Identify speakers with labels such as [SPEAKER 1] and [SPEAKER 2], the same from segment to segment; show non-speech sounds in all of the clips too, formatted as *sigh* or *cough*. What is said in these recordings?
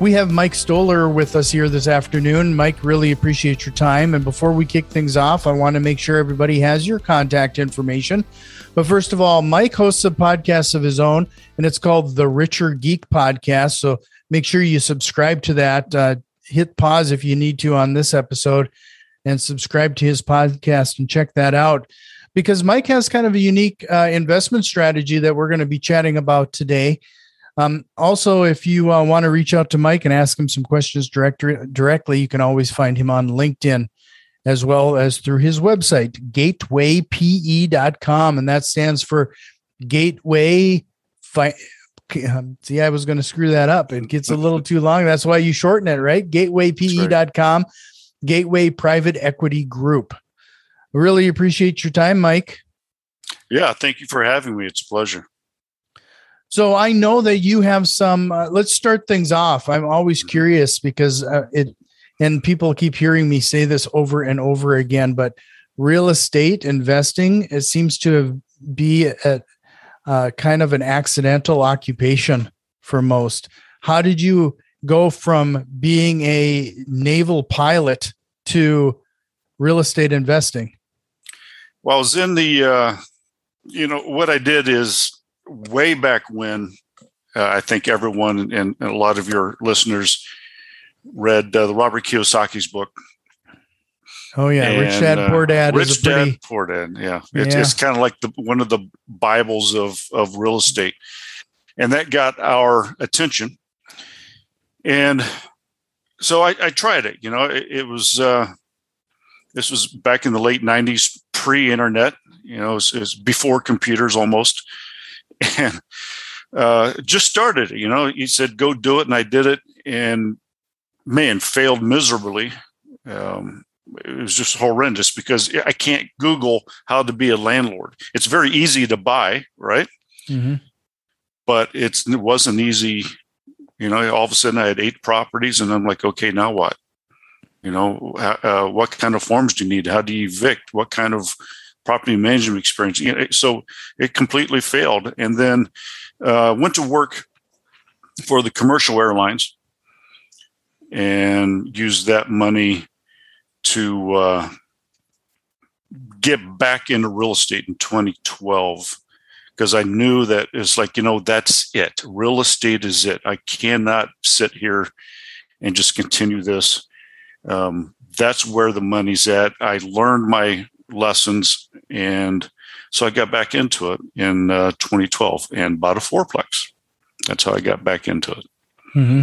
[SPEAKER 1] We have Mike Stohler with us here this afternoon. Mike, really appreciate your time. And before we kick things off, I want to make sure everybody has your contact information. But first of all, Mike hosts a podcast of his own, and it's called the Richer Geek Podcast. So make sure you subscribe to that. Uh, hit pause if you need to on this episode and subscribe to his podcast and check that out because Mike has kind of a unique uh, investment strategy that we're going to be chatting about today. Um, also, if you uh, want to reach out to Mike and ask him some questions direct- directly, you can always find him on LinkedIn as well as through his website, gatewaype.com. And that stands for Gateway. Fi- um, see, I was going to screw that up. It gets a little too long. That's why you shorten it, right? Gatewaype.com, right. Gateway Private Equity Group. Really appreciate your time, Mike.
[SPEAKER 2] Yeah, thank you for having me. It's a pleasure.
[SPEAKER 1] So I know that you have some. Uh, let's start things off. I'm always curious because uh, it, and people keep hearing me say this over and over again. But real estate investing it seems to be a, uh, kind of an accidental occupation for most. How did you go from being a naval pilot to real estate investing?
[SPEAKER 2] Well, I was in the, uh, you know, what I did is way back when uh, I think everyone and, and, a lot of your listeners read uh, the Robert Kiyosaki's book.
[SPEAKER 1] Oh yeah, and, Rich Dad Poor Dad.
[SPEAKER 2] Uh, Rich Dad. Poor Dad. Yeah, it's, yeah. it's kind of like the one of the bibles of of real estate, and that got our attention. And so I, I tried it. You know, it, it was uh, this was back in the late '90s, pre-internet. You know, it was, it was before computers almost and uh, just started. You know, he said, "Go do it," and I did it, and man, failed miserably. Um, it was just horrendous because I can't Google how to be a landlord. It's very easy to buy, right? Mm-hmm. But it's it wasn't easy. You know, all of a sudden I had eight properties, and I'm like, okay, now what? You know, uh, what kind of forms do you need? How do you evict? What kind of property management experience. So it completely failed. And then uh, went to work for the commercial airlines and used that money to uh, get back into real estate in 2012 because I knew that it's like, you know, that's it. Real estate is it. I cannot sit here and just continue this. Um, that's where the money's at. I learned my lessons. And so I got back into it in uh, 2012 and bought a fourplex. That's how I got back into it. Mm-hmm.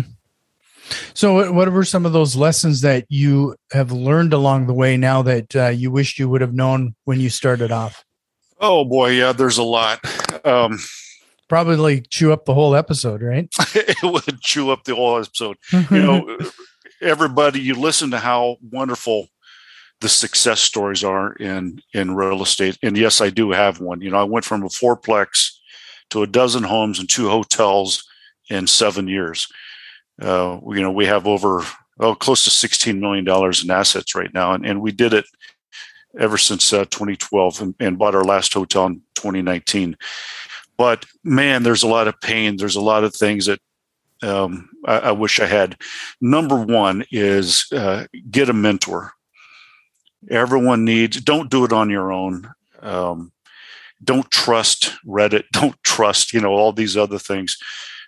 [SPEAKER 1] So, what were some of those lessons that you have learned along the way now that uh, you wished you would have known when you started off?
[SPEAKER 2] Oh boy, yeah, there's a lot. Um,
[SPEAKER 1] Probably chew up the whole episode, right? *laughs*
[SPEAKER 2] it would chew up the whole episode. you *laughs* know, everybody, you listen to how wonderful the success stories are in in real estate. And yes, I do have one. You know, I went from a fourplex to a dozen homes and two hotels in seven years. Uh, you know, we have over oh close to sixteen million dollars in assets right now, and, and we did it ever since uh, 2012 and, and bought our last hotel in 2019. But man, there's a lot of pain. There's a lot of things that um, I, I, wish I had. Number one is uh, get a mentor. Everyone needs. Don't do it on your own. Um, don't trust Reddit. *laughs* Don't trust you know all these other things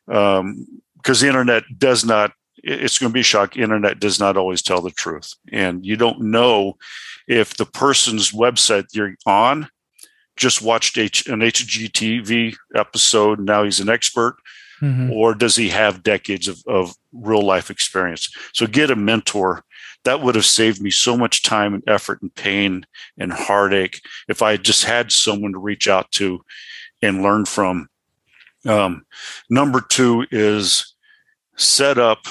[SPEAKER 2] because um, the internet does not. It's going to be a shock. Internet does not always tell the truth, and you don't know if the person's website you're on just watched H, an HGTV episode. Now he's an expert. Mm-hmm. Or does he have decades of, of real life experience? So get a mentor that would have saved me so much time and effort and pain and heartache if I had just had someone to reach out to and learn from. Um, number two is set up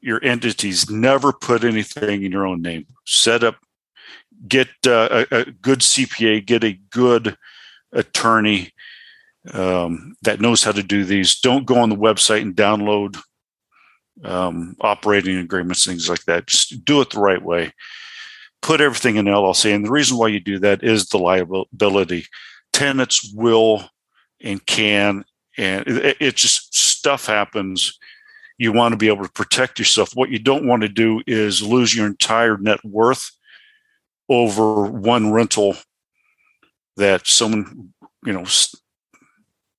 [SPEAKER 2] your entities. Never put anything in your own name. Set up, get uh, a, a, good CPA, get a good attorney um, that knows how to do these. Don't go on the website and download um, operating agreements, things like that. Just do it the right way. Put everything in LLC. And the reason why you do that is the liability. Tenants will and can, and it, it just stuff happens. You want to be able to protect yourself. What you don't want to do is lose your entire net worth over one rental that someone, you know,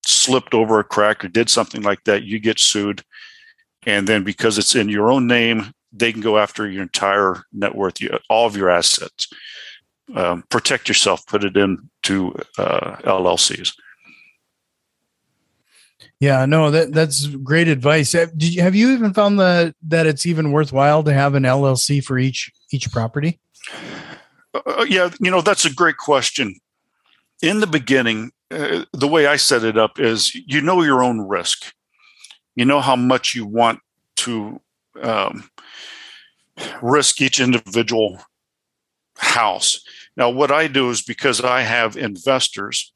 [SPEAKER 2] slipped over a crack or did something like that. You get sued and then because it's in your own name, they can go after your entire net worth, all of your assets. Um, protect yourself. Put it into uh, LLCs.
[SPEAKER 1] Yeah, no, that that's great advice. Did you, have you even found the that it's even worthwhile to have an LLC for each each property?
[SPEAKER 2] Uh, uh, yeah, you know that's a great question. In the beginning, uh, the way I set it up is you know your own risk you know how much you want to um, risk each individual house. Now, what I do is because I have investors,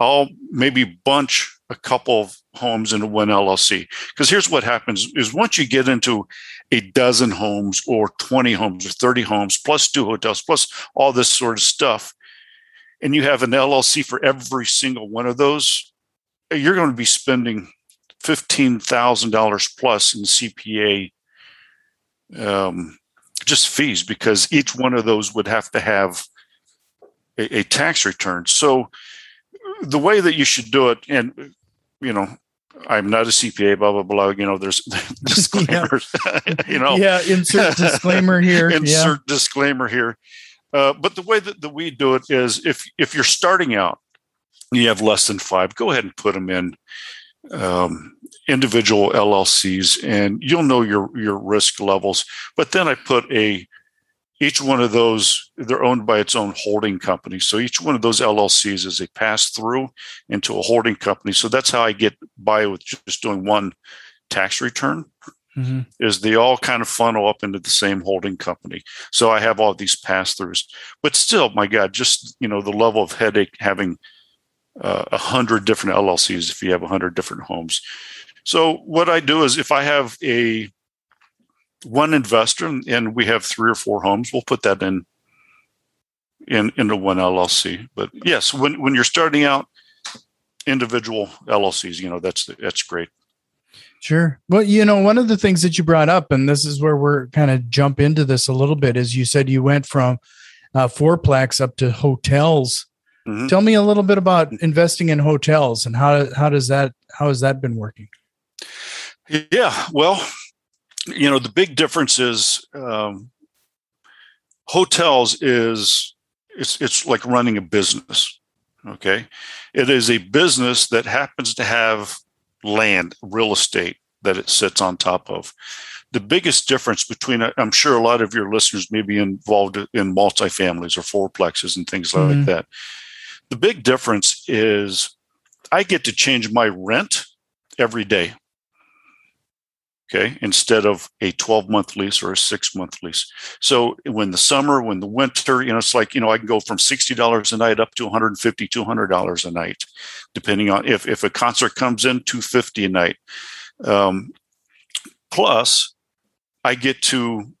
[SPEAKER 2] I'll maybe bunch a couple of homes into one LLC. Because here's what happens is once you get into a dozen homes or 20 homes or 30 homes plus two hotels plus all this sort of stuff, and you have an LLC for every single one of those, you're going to be spending $15,000 plus in CPA um, just fees because each one of those would have to have a, a, tax return. So the way that you should do it, and you know, I'm not a CPA, blah blah blah. You know, there's *laughs* disclaimers. *laughs* *laughs* you know,
[SPEAKER 1] yeah, insert disclaimer here.
[SPEAKER 2] insert yeah. disclaimer here. Uh, but the way that, that we do it is, if if you're starting out, you have less than five, go ahead and put them in um, individual LLCs, and you'll know your your risk levels. But then I put a each one of those they're owned by its own holding company. So each one of those LLCs is a pass through into a holding company. So that's how I get by with just doing one tax return. Mm-hmm. Is they all kind of funnel up into the same holding company. So I have all these pass throughs, but still, my God, just you know the level of headache having a uh, hundred different LLCs if you have a hundred different homes. So what I do is if I have a one investor and we have three or four homes, we'll put that in in into one LLC. But yes, when when you're starting out, individual LLCs, you know that's that's great.
[SPEAKER 1] Sure. Well, you know, one of the things that you brought up, and this is where we're kind of jump into this a little bit, is you said you went from uh, fourplex up to hotels Mm-hmm. Tell me a little bit about investing in hotels and how how does that how has that been working?
[SPEAKER 2] Yeah, well, you know the big difference is um, hotels is it's it's like running a business. Okay, it is a business that happens to have land, real estate that it sits on top of. The biggest difference between, I'm sure a lot of your listeners may be involved in multifamilies or fourplexes and things like mm-hmm. that. The big difference is I get to change my rent every day. Okay, instead of a 12 month lease or a six month lease. So when the summer, when the winter, you know, it's like, you know, I can go from $60 a night up to $150, $200 a night, depending on if, if a concert comes in, 250 a night. Um, plus, I get to,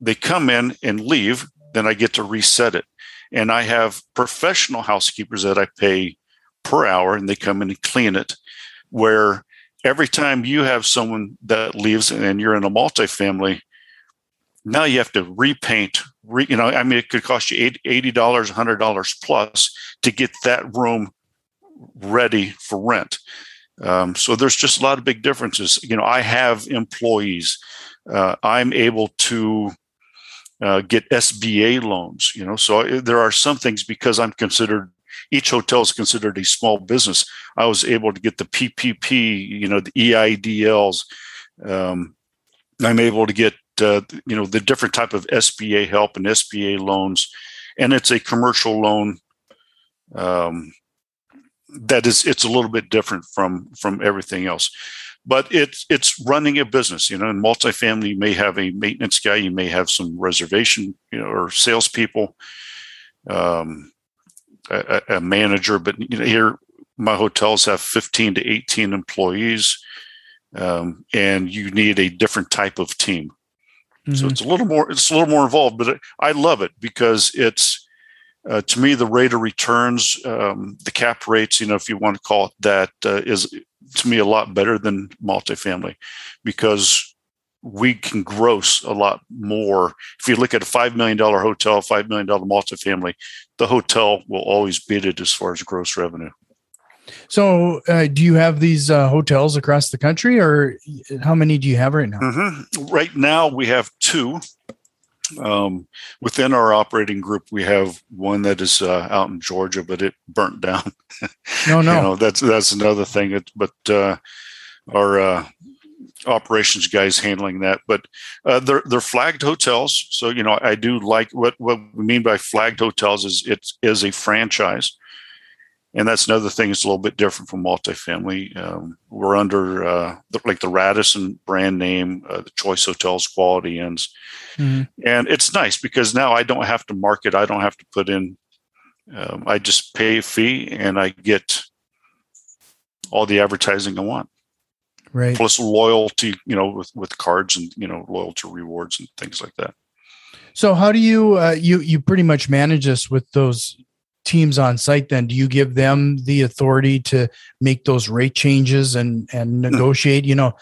[SPEAKER 2] they come in and leave, then I get to reset it. And I have professional housekeepers that I pay per hour and they come in and clean it. Where every time you have someone that leaves and you're in a multifamily, now you have to repaint. Re, you know, I mean, it could cost you $80, $100 plus to get that room ready for rent. Um, so there's just a lot of big differences. You know, I have employees. Uh, I'm able to uh, get SBA loans. You know, so uh, there are some things because I'm considered each hotel is considered a small business. I was able to get the PPP, you know, the EIDLs. Um, I'm able to get uh, you know the different type of SBA help and SBA loans, and it's a commercial loan. Um, that is, it's a little bit different from from everything else. But it's it's running a business. You know, in multifamily, you may have a maintenance guy, you may have some reservation, you know, or salespeople, um, a, a manager. But you know, here my hotels have 15 to 18 employees, um, and you need a different type of team. Mm-hmm. So it's a little more it's a little more involved, but I love it because it's uh, to me the rate of returns, um, the cap rates, you know, if you want to call it that, uh, is to me a lot better than multifamily because we can gross a lot more. If you look at a $5 million hotel, $5 million multifamily, the hotel will always beat it as far as gross revenue.
[SPEAKER 1] So, uh, do you have these uh, hotels across the country, or how many do you have right now?
[SPEAKER 2] Mm-hmm. Right now, we have two. Um, within our operating group, we have one that is uh, out in Georgia, but it burnt down. *laughs*
[SPEAKER 1] No, no, you
[SPEAKER 2] know, that's that's another thing. It, but uh, our uh, operations guys handling that. But uh, they're they're flagged hotels, so you know I do like what what we mean by flagged hotels is it is a franchise and that's another thing that's a little bit different from multifamily. Um, we're under uh, the, like the Radisson brand name, uh, the Choice Hotels Quality Inns, mm-hmm. and it's nice because now I don't have to market. I don't have to put in. Um, I just pay a fee and I get all the advertising I want.
[SPEAKER 1] Right.
[SPEAKER 2] Plus loyalty, you know, with with cards and you know loyalty rewards and things like that.
[SPEAKER 1] So how do you uh, you you pretty much manage this with those teams on site then do you give them the authority to make those rate changes and and negotiate? You know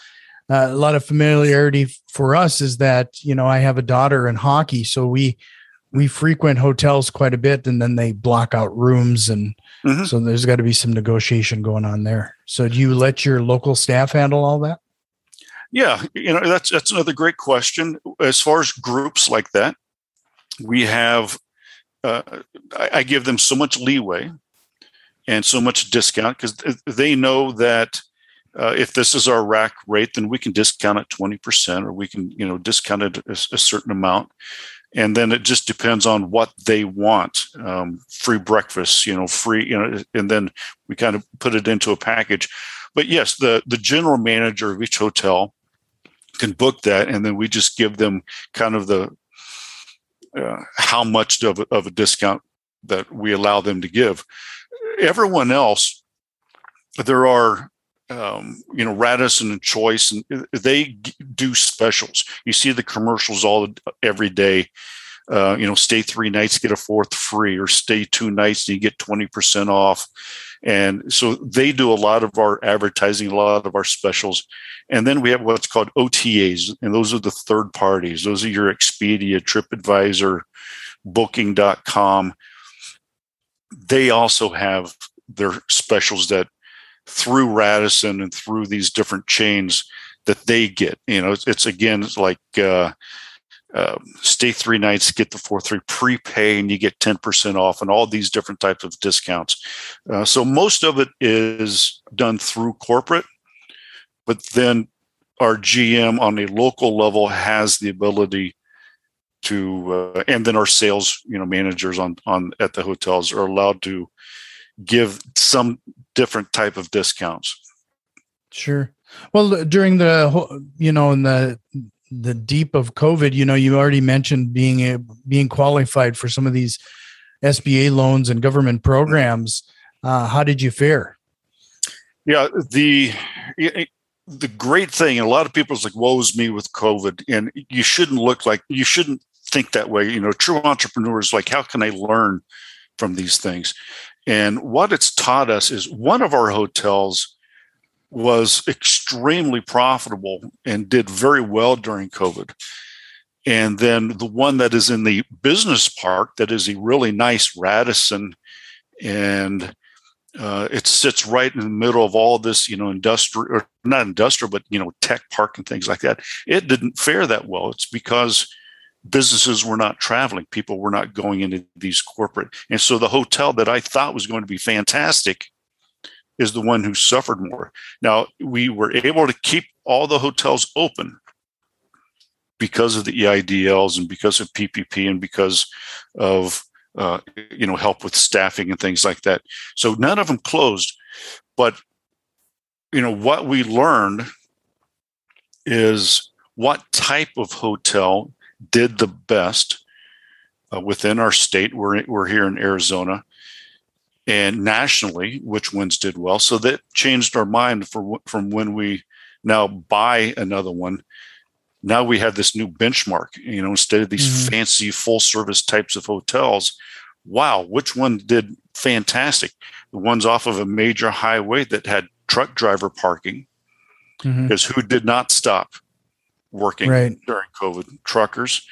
[SPEAKER 1] uh, a lot of familiarity for us is that you know i have a daughter in hockey so we we frequent hotels quite a bit and then they block out rooms and mm-hmm. so there's got to be some negotiation going on there. So do you let your local staff handle all that?
[SPEAKER 2] Yeah you know that's that's another great question. As far as groups like that we have uh, I, I, give them so much leeway and so much discount because they know that uh, if this is our rack rate, then we can discount it 20% or we can, you know, discount it a, a certain amount. And then it just depends on what they want. Um, free breakfast, you know, free, you know, and then we kind of put it into a package. But yes, the, the general manager of each hotel can book that. And then we just give them kind of the, uh, how much of a, of a discount that we allow them to give. Everyone else, there are um, you know Radisson and Choice, and they do specials. You see the commercials all every day. Uh, you know, stay three nights, get a fourth free, or stay two nights and you get twenty percent off. And so they do a lot of our advertising, a lot of our specials. And then we have what's called OTAs, and those are the third parties. Those are your Expedia, TripAdvisor, Booking.com. They also have their specials that through Radisson and through these different chains that they get. You know, it's, it's again, it's like uh, uh, stay three nights, get the four three prepay, and you get ten percent off, and all these different types of discounts. Uh, so most of it is done through corporate, but then our GM on a local level has the ability to, uh, and then our sales, you know, managers on on at the hotels are allowed to give some different type of discounts.
[SPEAKER 1] Sure. Well, during the you know in the the deep of COVID, you know, you already mentioned being a, being qualified for some of these SBA loans and government programs. Uh, how did you fare?
[SPEAKER 2] Yeah, the the great thing, and a lot of people is like, "Woe's me with COVID," and you shouldn't look like you shouldn't think that way. You know, true entrepreneurs like, how can I learn from these things? And what it's taught us is one of our hotels was extremely profitable and did very well during COVID. And then the one that is in the business park, that is a really nice Radisson, and uh, it sits right in the middle of all this, you know, industrial or not industrial, but you know, tech park and things like that. It didn't fare that well. It's because businesses were not traveling, people were not going into these corporate, and so the hotel that I thought was going to be fantastic is the one who suffered more. Now, we were able to keep all the hotels open because of the EIDLs and because of PPP and because of uh, you know help with staffing and things like that. So none of them closed, but you know what we learned is what type of hotel did the best uh, within our state. We're, we're here in Arizona and nationally, which ones did well. So that changed our mind for, from when we now buy another one. Now we have this new benchmark, you know, instead of these mm-hmm. fancy full service types of hotels. Wow, which one did fantastic? The ones off of a major highway that had truck driver parking, because mm-hmm. who did not stop working right. during COVID? Truckers.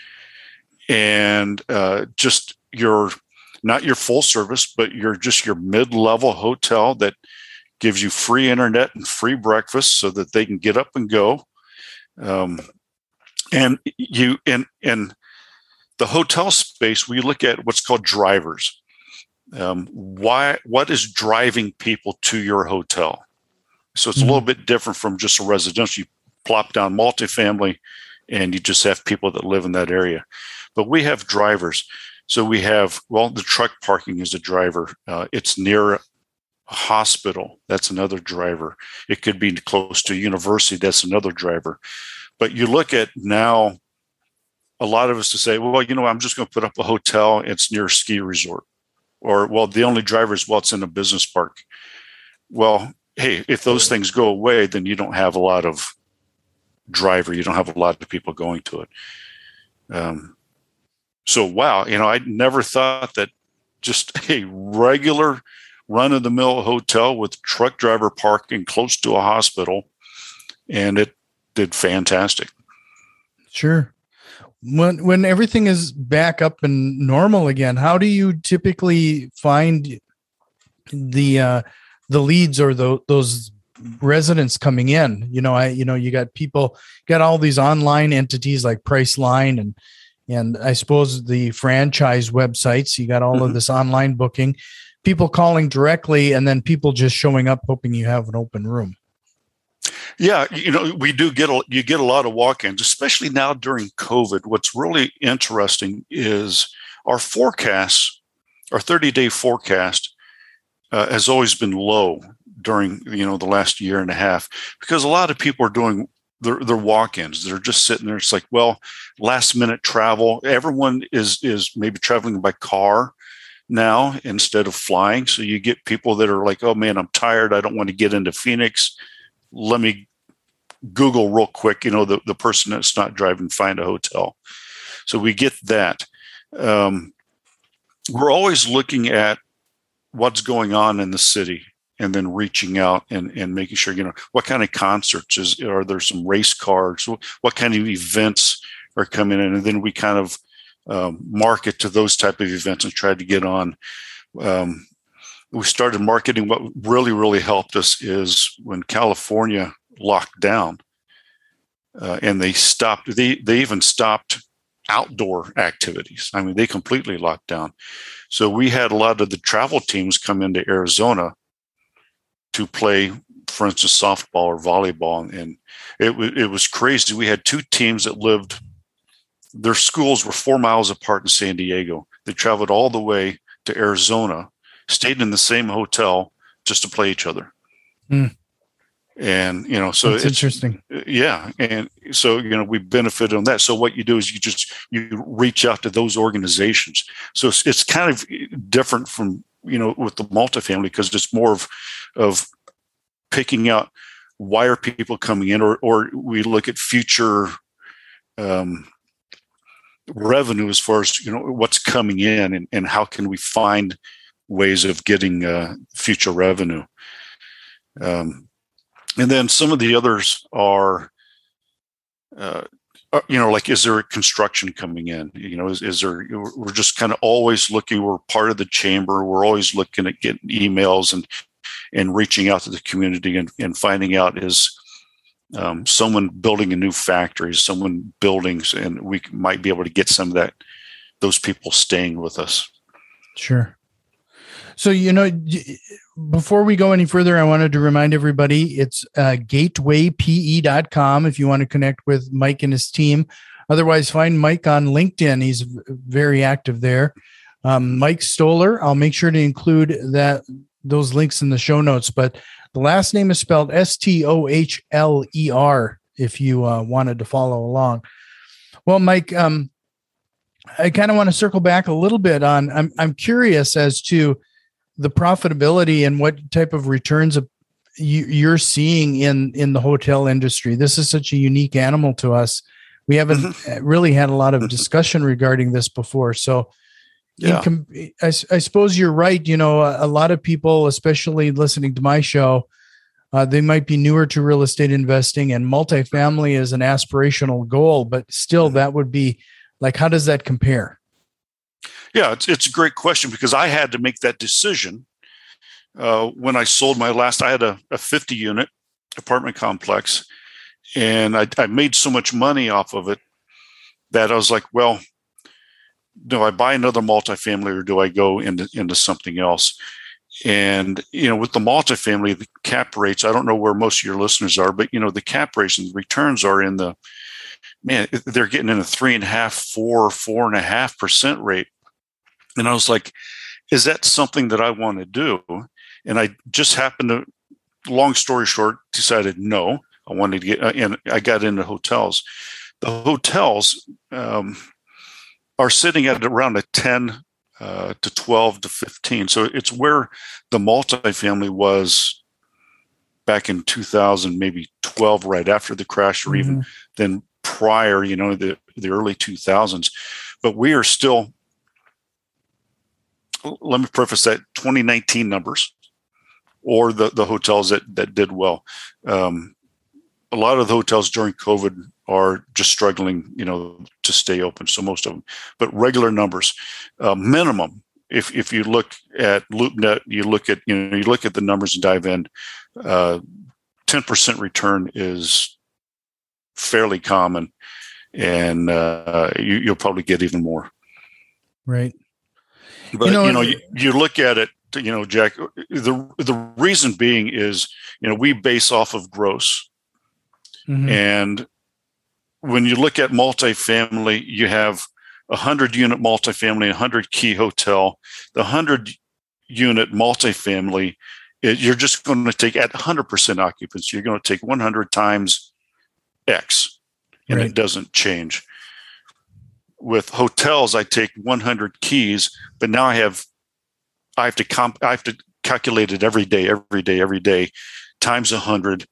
[SPEAKER 2] And uh, just your, not your full service, but your just your mid level hotel that gives you free internet and free breakfast so that they can get up and go. Um, and you in in the hotel space, we look at what's called drivers. Um, why? What is driving people to your hotel? So it's mm-hmm. a little bit different from just a residential. You plop down multifamily, and you just have people that live in that area. But we have drivers. So we have well, the truck parking is a driver. Uh, it's near a hospital, that's another driver. It could be close to a university, that's another driver. But you look at now, a lot of us to say, well, you know, I'm just going to put up a hotel, it's near a ski resort. Or, well, the only driver is, well, it's in a business park. Well, hey, if those things go away, then you don't have a lot of driver, you don't have a lot of people going to it. Um, so, wow, you know, I never thought that just *laughs* a regular run of the mill hotel with truck driver parking close to a hospital, and it did fantastic.
[SPEAKER 1] Sure. When when everything is back up and normal again, how do you typically find the uh, the leads or the, those residents coming in? You know, I you know you got people got all these online entities like Priceline and and I suppose the franchise websites. You got all mm-hmm. of this online booking people calling directly and then people just showing up hoping you have an open room.
[SPEAKER 2] Yeah, you know, we do get a, you get a lot of walk-ins, especially now during COVID. What's really interesting is our forecasts, our 30-day forecast, uh, has always been low during you know the last year and a half because a lot of people are doing their, their walk-ins. They're just sitting there. It's like, well, last minute travel. Everyone is is maybe traveling by car now instead of flying. So you get people that are like, oh man, I'm tired. I don't want to get into Phoenix. Let me Google real quick, you know, the, the person that's not driving, find a hotel. So we get that. Um, we're always looking at what's going on in the city and then reaching out and, and making sure, you know, what kind of concerts is, are there some race cars? What kind of events are coming in? And then we kind of um, market to those type of events and tried to get on. Um, we started marketing. What really, really helped us is when California locked down, uh, and they stopped. They they even stopped outdoor activities. I mean, they completely locked down. So we had a lot of the travel teams come into Arizona to play, for instance, softball or volleyball, and it was it was crazy. We had two teams that lived their schools were four miles apart in San Diego. They traveled all the way to Arizona, stayed in the same hotel just to play each other. Mm. And you know, so
[SPEAKER 1] That's it's interesting.
[SPEAKER 2] Yeah, and so you know, we benefited on that. So what you do is you just you reach out to those organizations. So it's, it's kind of different from you know with the multifamily because it's more of of picking out why are people coming in, or or we look at future um, revenue as far as you know what's coming in and, and how can we find ways of getting uh, future revenue. Um, and then some of the others are uh, you know like is there a construction coming in you know is, is there we're just kind of always looking we're part of the chamber we're always looking at getting emails and and reaching out to the community and, and finding out is um, someone building a new factory, is someone building, and we might be able to get some of that, those people staying with us.
[SPEAKER 1] Sure. So, you know, before we go any further, I wanted to remind everybody it's uh, gatewaype.com if you want to connect with Mike and his team. Otherwise, find Mike on LinkedIn. He's very active there. Um, Mike Stohler. I'll make sure to include that those links in the show notes. But the last name is spelled S T O H L E R. if you uh, wanted to follow along. Well, Mike, um, I kind of want to circle back a little bit on. I'm I'm curious as to the profitability and what type of returns you, are seeing in in the hotel industry. This is such a unique animal to us. We haven't mm-hmm. really had a lot of mm-hmm. discussion regarding this before. So, yeah. Com- I, I, suppose you're right. You know, a, a, lot of people, especially listening to my show, uh, they might be newer to real estate investing, and multifamily is an aspirational goal. But still, mm-hmm. that would be like, how does that compare?
[SPEAKER 2] Yeah, it's, it's a great question because I had to make that decision uh, when I sold my last. I had a, a 50 unit apartment complex, and I, I made so much money off of it that I was like, well, do I buy another multifamily or do I go into into something else? And you know, with the multifamily, the cap rates, I don't know where most of your listeners are, but you know, the cap rates and the returns are in the man, they're getting in a three and a half, four, four and a half percent rate. And I was like, is that something that I want to do? And I just happened to, long story short, decided no. I wanted to get, and I got into hotels. The hotels um, are sitting at around a 10 uh, to 12 to 15. So it's where the multifamily was back in 2000, maybe 12, right after the crash, or mm-hmm. even then prior, you know, the, the early 2000s. But we are still, let me preface that 2019 numbers or the, the hotels that, that did well. Um, a lot of the hotels during COVID are just struggling, you know, to stay open. So most of them, but regular numbers, uh, minimum. If if you look at LoopNet, you look at you know you look at the numbers and dive in. Uh, ten percent return is fairly common, and uh, you, will probably get even more.
[SPEAKER 1] Right.
[SPEAKER 2] But you know, you, know you, you look at it, you know, Jack. The the reason being is, you know, we base off of gross, mm-hmm. and when you look at multifamily, you have a hundred unit multifamily, a hundred key hotel. The hundred unit multifamily, it, you're just going to take at 100% occupancy. You're going to take 100 times X, and right. it doesn't change. With hotels, I take 100 keys, but now I have I have to comp I have to calculate it every day, every day, every day, times 100,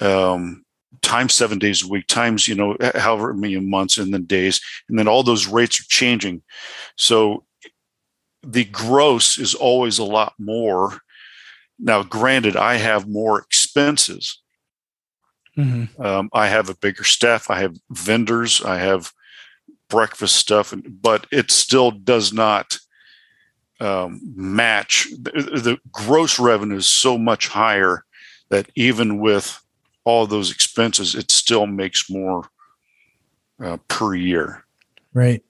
[SPEAKER 2] um, times seven days a week, times you know however many months and then days, and then all those rates are changing. So the gross is always a lot more. Now, granted, I have more expenses Mm-hmm. Um, I have a bigger staff. I have vendors. I have breakfast stuff, but it still does not um, match. The, the, gross revenue is so much higher that even with all those expenses, it still makes more uh, per year.
[SPEAKER 1] Right.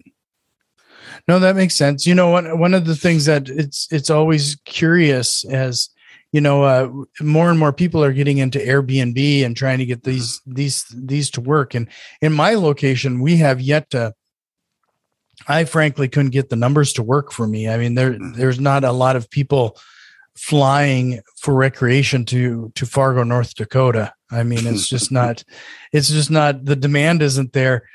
[SPEAKER 1] No, that makes sense. You know, one one of the things that it's it's always curious as you know, uh, more and more people are getting into Airbnb and trying to get these these these to work. And in my location, we have yet to. I frankly couldn't get the numbers to work for me. I mean, there mm-hmm. there's not a lot of people flying for recreation to to Fargo, North Dakota. I mean, it's *laughs* just not. It's just not. The demand isn't there.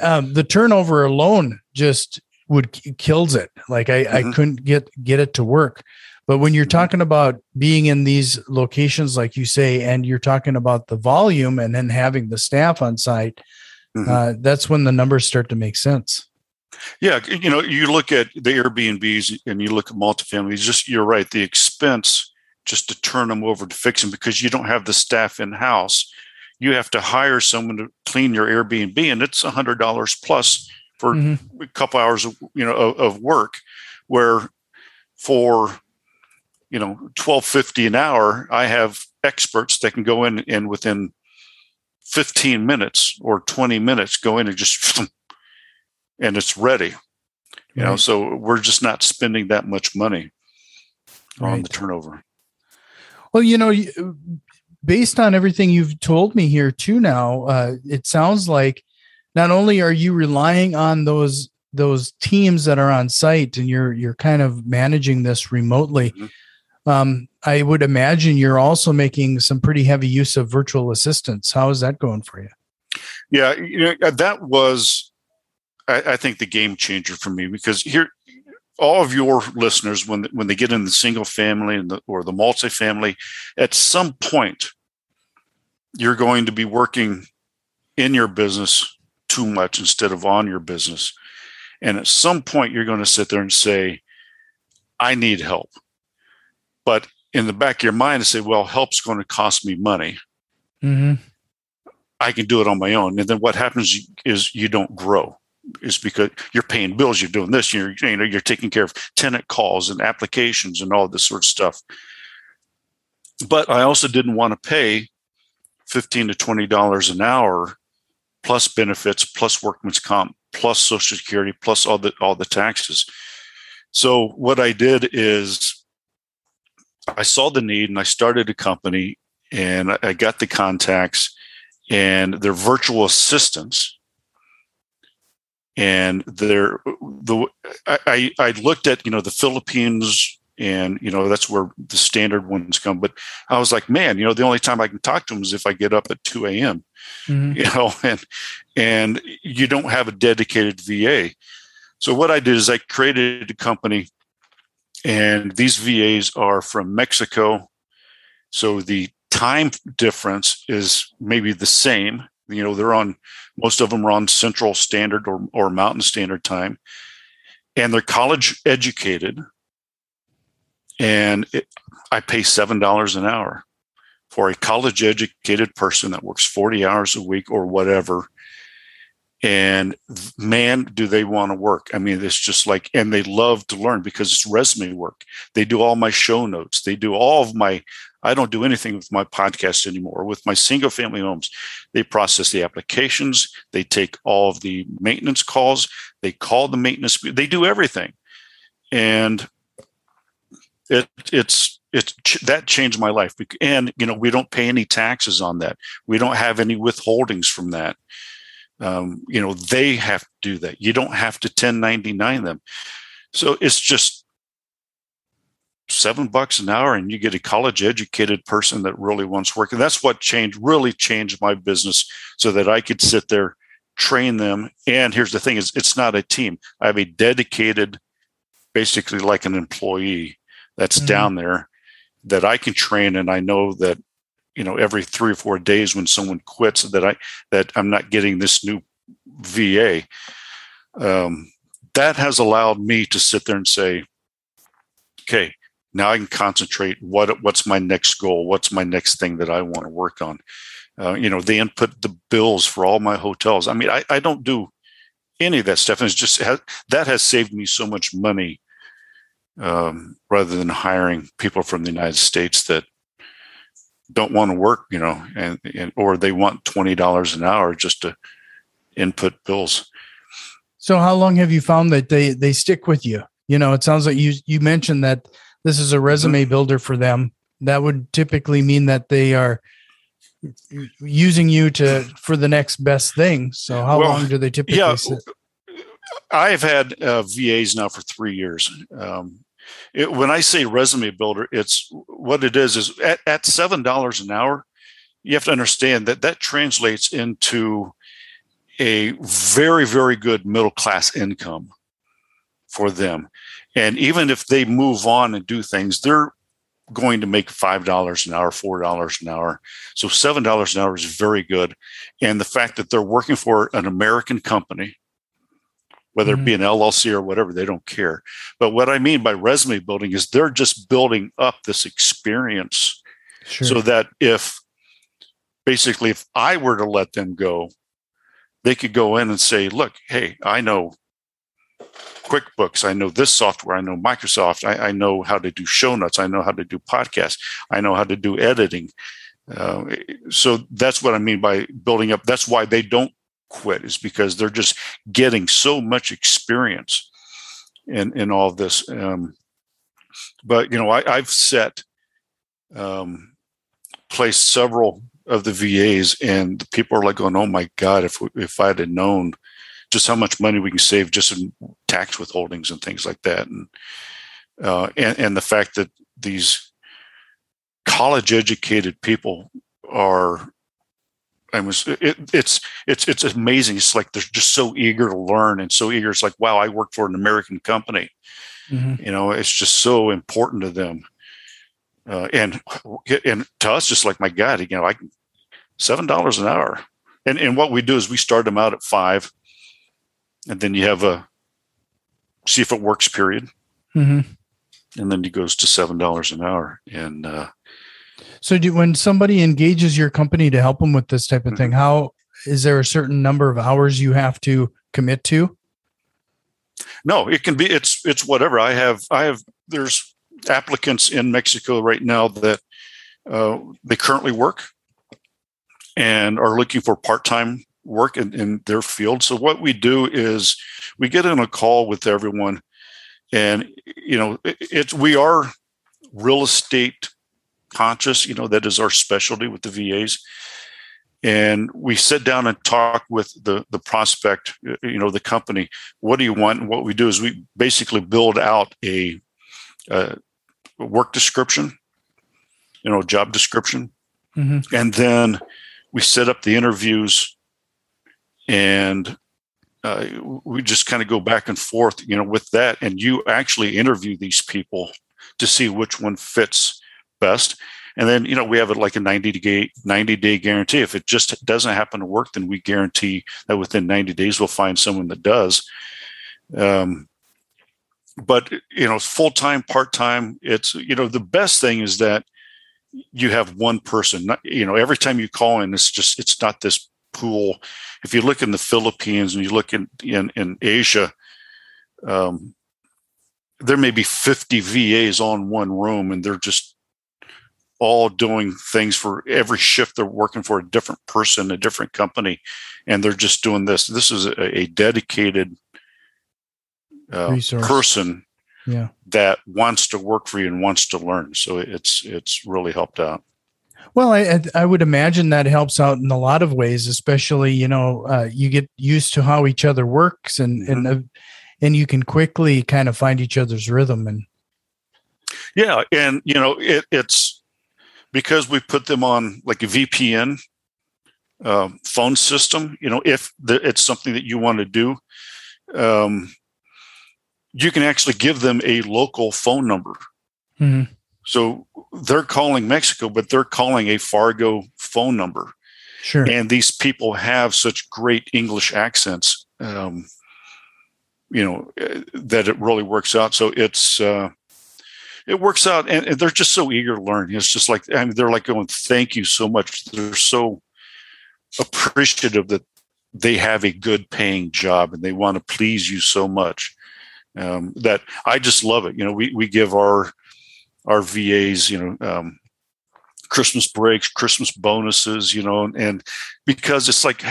[SPEAKER 1] Um, the turnover alone just would kills it. Like I, mm-hmm. I couldn't get get it to work. But when you're mm-hmm. talking about being in these locations, like you say, and you're talking about the volume and then having the staff on site, mm-hmm. uh, that's when the numbers start to make sense.
[SPEAKER 2] Yeah, you know, you look at the Airbnbs and you look at multifamily. Just you're right. The expense just to turn them over to fix them because you don't have the staff in house. You have to hire someone to clean your Airbnb, and it's a hundred dollars plus for mm-hmm. a couple hours of you know of, of work. Where for you know 1250 an hour i have experts that can go in and within 15 minutes or 20 minutes go in and just *laughs* and it's ready you right. know so we're just not spending that much money right. on the turnover
[SPEAKER 1] well you know based on everything you've told me here too now uh, it sounds like not only are you relying on those those teams that are on site and you're you're kind of managing this remotely mm-hmm Um, I would imagine you're also making some pretty heavy use of virtual assistants. How is that going for you?
[SPEAKER 2] Yeah, you know, that was, I, I think, the game changer for me because here, all of your listeners, when when they get in the single family and the, or the multifamily, at some point, you're going to be working in your business too much instead of on your business. And at some point, you're going to sit there and say, I need help. But in the back of your mind, I say, well, help's going to cost me money. Mm-hmm. I can do it on my own. And then what happens is you don't grow. Is because you're paying bills, you're doing this, you're you know you're taking care of tenant calls and applications and all this sort of stuff. But I also didn't want to pay fifteen to twenty dollars an hour plus benefits, plus workman's comp, plus social security, plus all the all the taxes. So what I did is I saw the need and I started a company and I got the contacts and their virtual assistants and they're the I, I looked at you know the Philippines and you know that's where the standard ones come. But i was like man you know the only time i can talk to them is if i get up at 2 a.m mm-hmm. you *laughs* know and and you don't have a dedicated va so what i did is i created a company and these vas are from mexico. So the time difference is maybe the same you know they're on most of them are on central standard or, or mountain standard time. And they're college educated. And it, I pay seven dollars an hour for a college educated person that works 40 hours a week or whatever. And man do they want to work. I mean it's just like and they love to learn because it's resume work. They do all my show notes. They do all of my i don't do anything with my podcast anymore. With my single family homes they process the applications they take all of the maintenance calls they call the maintenance they do everything. And it it's it that changed my life. And you know we don't pay any taxes on that. We don't have any withholdings from that. Um, you know they have to do that. You don't have to 1099 them. So it's just seven bucks an hour and you get a college educated person that really wants work. And that's what changed really changed my business so that i could sit there train them. And here's the thing is it's not a team. I have a dedicated basically like an employee that's mm-hmm. down there that I can train. And I know that you know every 3 or 4 days when someone quits that I that I'm not getting this new VA um, that has allowed me to sit there and say okay now I can concentrate what what's my next goal what's my next thing that I want to work on uh, you know they input the bills for all my hotels I mean I, I don't do any of that stuff and it's just that has saved me so much money um, rather than hiring people from the United States that don't want to work, you know, and, and or they want twenty dollars an hour just to input bills.
[SPEAKER 1] So, how long have you found that they they stick with you? You know, it sounds like you you mentioned that this is a resume builder for them. That would typically mean that they are using you to for the next best thing. So, how well, long do they typically yeah, sit?
[SPEAKER 2] I've had uh, VAs now for three years. Um, it, when I say resume builder, it's what it is is at, at seven dollars an hour. You have to understand that that translates into a very very good middle class income for them, and even if they move on and do things, they're going to make five dollars an hour, four dollars an hour. So seven dollars an hour is very good, and the fact that they're working for an American company whether mm-hmm. it be mm-hmm. an LLC or whatever, they don't care. But what I mean by resume building is they're just building up this experience sure. so that if basically if I were to let them go, they could go in and say, look, hey, I know QuickBooks, I know this software, I know Microsoft, I, I know how to do show notes, I know how to do podcasts, I know how to do editing. Uh, so that's what I mean by building up. That's why they don't quit is because they're just getting so much experience in in all of this. Um, but you know, I, have set um, placed several of the VAs, and people are like going, "Oh my God! If if I had known just how much money we can save just in tax withholdings and things like that," and uh, and, and the fact that these college educated people are I was it, it's it's it's amazing. It's like they're just so eager to learn and so eager. It's like, wow, I work for an American company. Mm-hmm. You know, it's just so important to them. Uh, and and to us, just like my God, you know, I seven dollars an hour. And and what we do is we start them out at five, and then you have a see if it works period, mm-hmm. and then it goes to seven dollars an hour. And uh,
[SPEAKER 1] so, do, when somebody engages your company to help them with this type of mm-hmm. thing, how is there a certain number of hours you have to commit to?
[SPEAKER 2] No, it can be. It's it's whatever. I have I have. There's applicants in Mexico right now that uh, they currently work and are looking for part-time work in, in their field. So what we do is we get in a call with everyone, and you know, it, it's we are real estate conscious. You know, that is our specialty with the VAs. And we sit down and talk with the the prospect, you know, the company. What do you want? And what we do is we basically build out a, a work description, you know, job description, mm-hmm. and then we set up the interviews, and uh, we just kind of go back and forth, you know, with that. And you actually interview these people to see which one fits best. And then, you know, we have it like a 90 day, 90 day guarantee. If it just doesn't happen to work, then we guarantee that within 90 days, we'll find someone that does. Um, but, you know, full time, part time, it's, you know, the best thing is that you have one person, you know, every time you call in, it's just, it's not this pool. If you look in the Philippines and you look in, in, in Asia, um, there may be 50 VAs on one room and they're just all doing things for every shift. They're working for a different person a different company and they're just doing this. This is a, a dedicated uh, person yeah. that wants to work for you and wants to learn. So it's it's really helped out
[SPEAKER 1] well i i would imagine that helps out in a lot of ways especially you know uh, you get used to how each other works and mm-hmm. and uh, and you can quickly kind of find each other's rhythm and
[SPEAKER 2] yeah and you know it, it's because we put them on like a VPN uh, phone system, you know, if the, it's something that you want to do, um, you can actually give them a local phone number. Mm-hmm. So they're calling Mexico, but they're calling a Fargo phone number.
[SPEAKER 1] Sure.
[SPEAKER 2] And these people have such great English accents, um, you know, uh, that it really works out. So it's, uh, it works out and, and, they're just so eager to learn it's just like I mean, they're like going thank you so much they're so appreciative that they have a good paying job and they want to please you so much um, that i just love it you know we, we give our our vas you know um, christmas breaks christmas bonuses you know and, and because it's like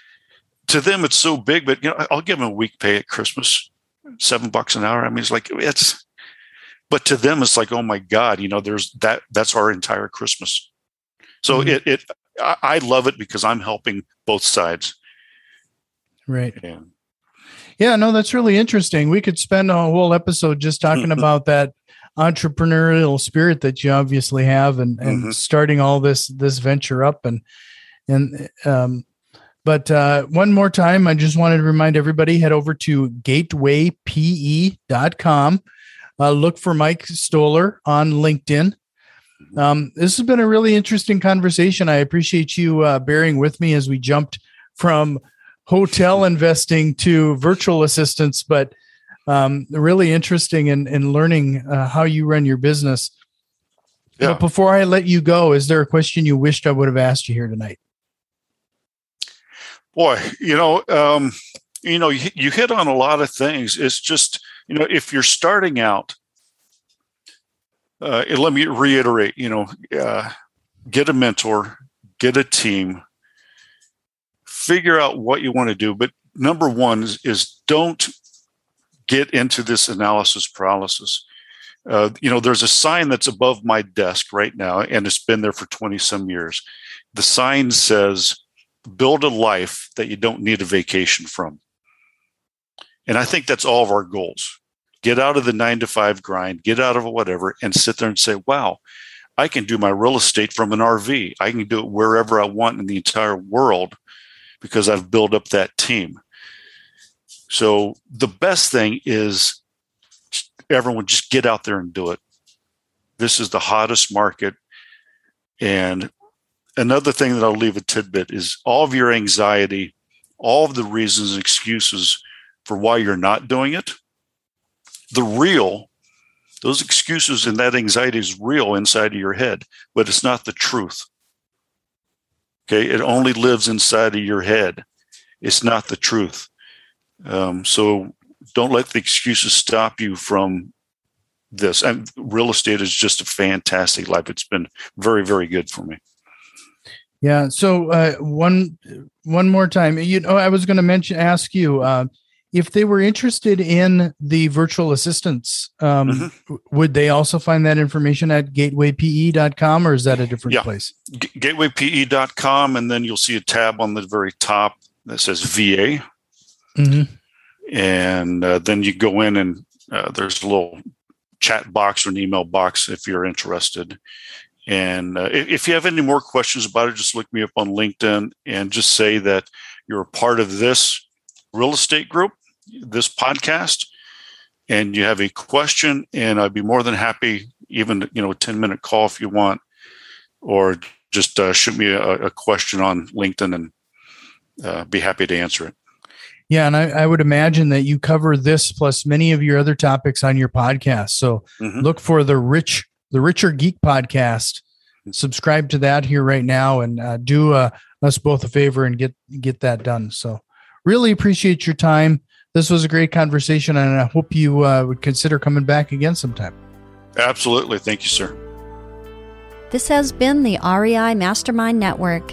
[SPEAKER 2] *sighs* to them it's so big but you know i'll give them a week pay at christmas seven bucks an hour i mean it's like it's but to them it's like oh my god you know there's that that's our entire christmas so mm-hmm. it it I, I, love it because i'm helping both sides
[SPEAKER 1] right yeah. yeah no that's really interesting we could spend a whole episode just talking *laughs* about that entrepreneurial spirit that you obviously have and and mm-hmm. starting all this this venture up and and um but uh, one more time, I just wanted to remind everybody head over to gatewaype.com uh, look for Mike Stohler on LinkedIn. Um, this has been a really interesting conversation. I appreciate you uh, bearing with me as we jumped from hotel investing to virtual assistants, but um, really interesting in, in learning uh, how you run your business. Yeah. But before I let you go, is there a question you wished I would have asked you here tonight?
[SPEAKER 2] Boy, you know, um, you know, you, you hit on a lot of things. It's just you know, if you're starting out, uh, let me reiterate, you know, uh, get a mentor, get a team, figure out what you want to do. But number one is, is don't get into this analysis paralysis. Uh, you know, there's a sign that's above my desk right now, and it's been there for 20 some years. The sign says, build a life that you don't need a vacation from. And I think that's all of our goals. Get out of the nine to five grind, get out of whatever, and sit there and say, wow, I can do my real estate from an RV. I can do it wherever I want in the entire world because I've built up that team. So the best thing is everyone just get out there and do it. This is the hottest market. And another thing that I'll leave a tidbit is all of your anxiety, all of the reasons and excuses for why you're not doing it. The real, those excuses and that anxiety is real inside of your head, but it's not the truth. Okay. It only lives inside of your head. It's not the truth. Um, so don't let the excuses stop you from this. And real estate is just a fantastic life. It's been very, very good for me.
[SPEAKER 1] Yeah. So uh, one one more time, you know, I was going to mention, ask you uh, if they were interested in the virtual assistants. Um, mm-hmm. Would they also find that information at gatewaype.com, or is that a different yeah. place?
[SPEAKER 2] G- gatewaype.com, and then you'll see a tab on the very top that says VA. Mm-hmm. And uh, then you go in, and uh, there's a little chat box or an email box if you're interested. And uh, if you have any more questions about it, just look me up on LinkedIn and just say that you're a part of this real estate group, this podcast, and you have a question. And I'd be more than happy, even you know, a 10 minute call if you want, or just uh, shoot me a, a, question on LinkedIn and uh, be happy to answer it.
[SPEAKER 1] Yeah, and I, I, would imagine that you cover this plus many of your other topics on your podcast. So mm-hmm. look for the rich the Richer Geek podcast. Subscribe to that here right now, and uh, do uh, us both a favor and get get that done. So, really appreciate your time. This was a great conversation, and I hope you uh, would consider coming back again sometime.
[SPEAKER 2] Absolutely, thank you, sir.
[SPEAKER 3] This has been the REI Mastermind Network.